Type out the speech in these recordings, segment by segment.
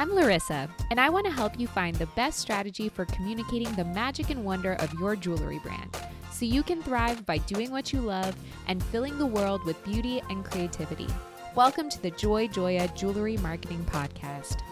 I'm Larysa, and I want to help you find the best strategy for communicating the magic and wonder of your jewelry brand so you can thrive by doing what you love and filling the world with beauty and creativity. Welcome to the Joy Joya Jewelry Marketing Podcast.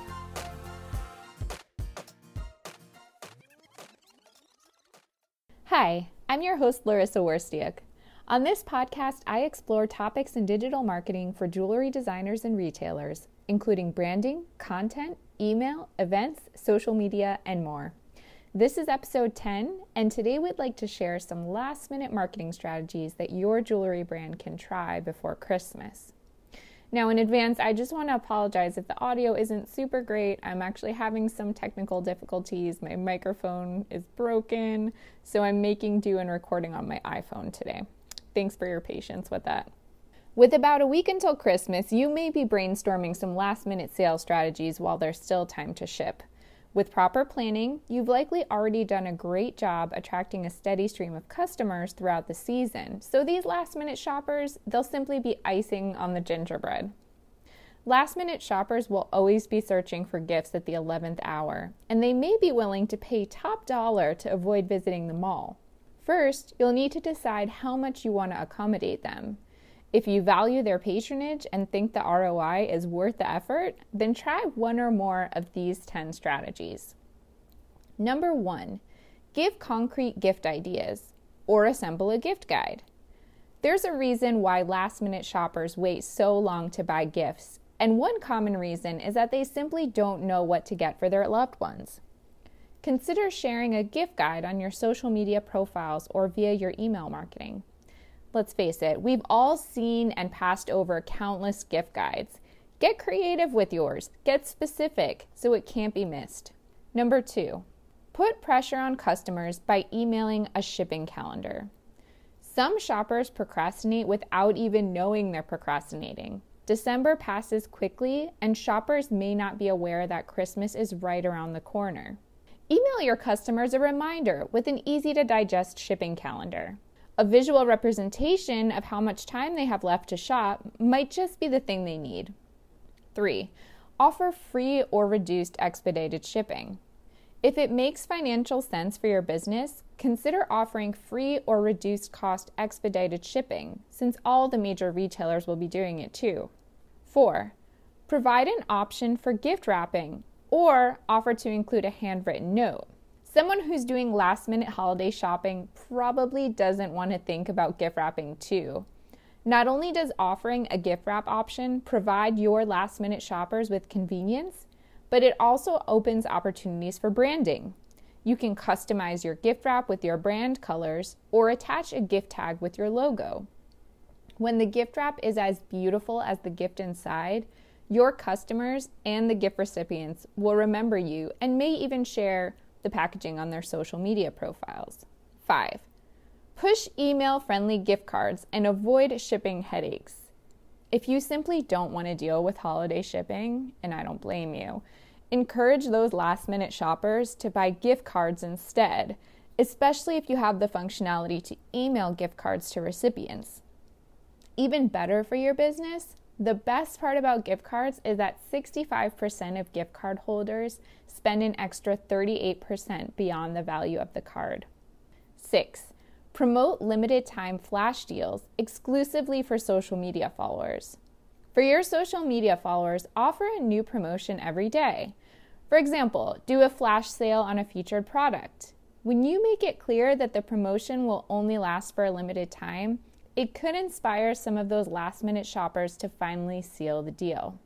Hi, I'm your host, Larysa Wirstiuk. On this podcast, I explore topics in digital marketing for jewelry designers and retailers, including branding, content, email, events, social media, and more. This is episode 10, and today we'd like to share some last minute marketing strategies that your jewelry brand can try before Christmas. Now, in advance, I just want to apologize if the audio isn't super great. I'm actually having some technical difficulties. My microphone is broken, so I'm making do and recording on my iPhone today. Thanks for your patience with that. With about a week until Christmas, you may be brainstorming some last minute sales strategies while there's still time to ship. With proper planning, you've likely already done a great job attracting a steady stream of customers throughout the season. So these last minute shoppers, they'll simply be icing on the gingerbread. Last minute shoppers will always be searching for gifts at the 11th hour, and they may be willing to pay top dollar to avoid visiting the mall. First, you'll need to decide how much you want to accommodate them. If you value their patronage and think the ROI is worth the effort, then try one or more of these 10 strategies. Number one, give concrete gift ideas or assemble a gift guide. There's a reason why last minute shoppers wait so long to buy gifts, and one common reason is that they simply don't know what to get for their loved ones. Consider sharing a gift guide on your social media profiles or via your email marketing. Let's face it, we've all seen and passed over countless gift guides. Get creative with yours, get specific so it can't be missed. Number two, put pressure on customers by emailing a shipping calendar. Some shoppers procrastinate without even knowing they're procrastinating. December passes quickly, and shoppers may not be aware that Christmas is right around the corner. Email your customers a reminder with an easy to digest shipping calendar. A visual representation of how much time they have left to shop might just be the thing they need. 3. Offer free or reduced expedited shipping. If it makes financial sense for your business, consider offering free or reduced cost expedited shipping, since all the major retailers will be doing it too. 4. Provide an option for gift wrapping or offer to include a handwritten note. Someone who's doing last minute holiday shopping probably doesn't want to think about gift wrapping too. Not only does offering a gift wrap option provide your last minute shoppers with convenience, but it also opens opportunities for branding. You can customize your gift wrap with your brand colors or attach a gift tag with your logo. When the gift wrap is as beautiful as the gift inside, your customers and the gift recipients will remember you and may even share the packaging on their social media profiles. 5. Push email friendly gift cards and avoid shipping headaches. If you simply don't want to deal with holiday shipping, and I don't blame you, encourage those last minute shoppers to buy gift cards instead, especially if you have the functionality to email gift cards to recipients. Even better for your business, the best part about gift cards is that 65% of gift card holders spend an extra 38% beyond the value of the card. 6. Promote limited time flash deals exclusively for social media followers. For your social media followers, offer a new promotion every day. For example, do a flash sale on a featured product. When you make it clear that the promotion will only last for a limited time, it could inspire some of those last minute shoppers to finally seal the deal.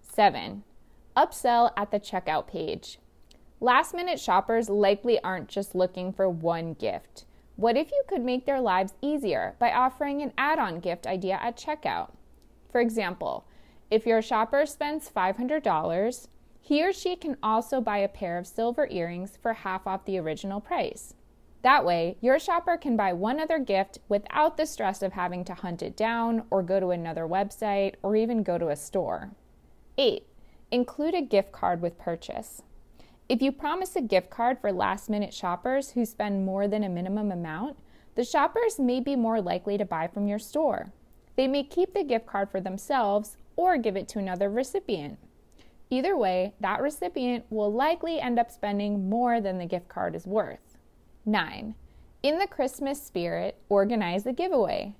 7. Upsell at the checkout page. Last minute shoppers likely aren't just looking for one gift. What if you could make their lives easier by offering an add on gift idea at checkout? For example, if your shopper spends $500, he or she can also buy a pair of silver earrings for half off the original price. That way, your shopper can buy one other gift without the stress of having to hunt it down or go to another website or even go to a store. 8. Include a gift card with purchase. If you promise a gift card for last minute shoppers who spend more than a minimum amount, the shoppers may be more likely to buy from your store. They may keep the gift card for themselves or give it to another recipient. Either way, that recipient will likely end up spending more than the gift card is worth. 9. In the Christmas spirit, organize a giveaway.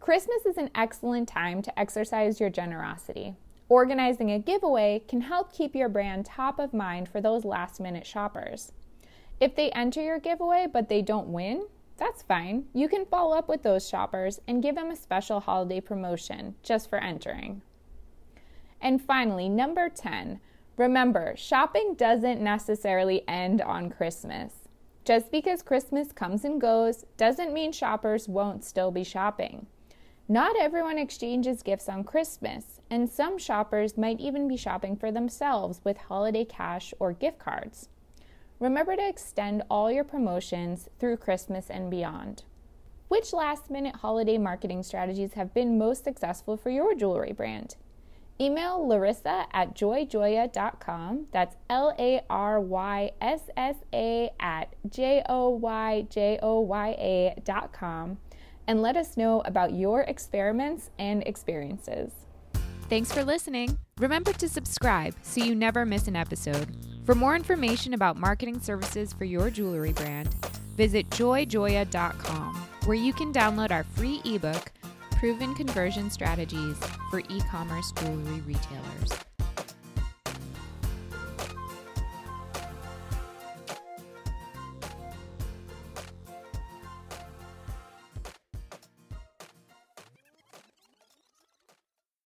Christmas is an excellent time to exercise your generosity. Organizing a giveaway can help keep your brand top of mind for those last minute shoppers. If they enter your giveaway but they don't win, that's fine. You can follow up with those shoppers and give them a special holiday promotion just for entering. And finally, number 10, remember shopping doesn't necessarily end on Christmas. Just because Christmas comes and goes doesn't mean shoppers won't still be shopping. Not everyone exchanges gifts on Christmas, and some shoppers might even be shopping for themselves with holiday cash or gift cards. Remember to extend all your promotions through Christmas and beyond. Which last minute holiday marketing strategies have been most successful for your jewelry brand? Email Larysa at joyjoya.com. That's L A R Y S S A at J O Y J O Y A.com and let us know about your experiments and experiences. Thanks for listening. Remember to subscribe so you never miss an episode. For more information about marketing services for your jewelry brand, visit joyjoya.com, where you can download our free ebook, Proven Conversion Strategies for E commerce jewelry retailers.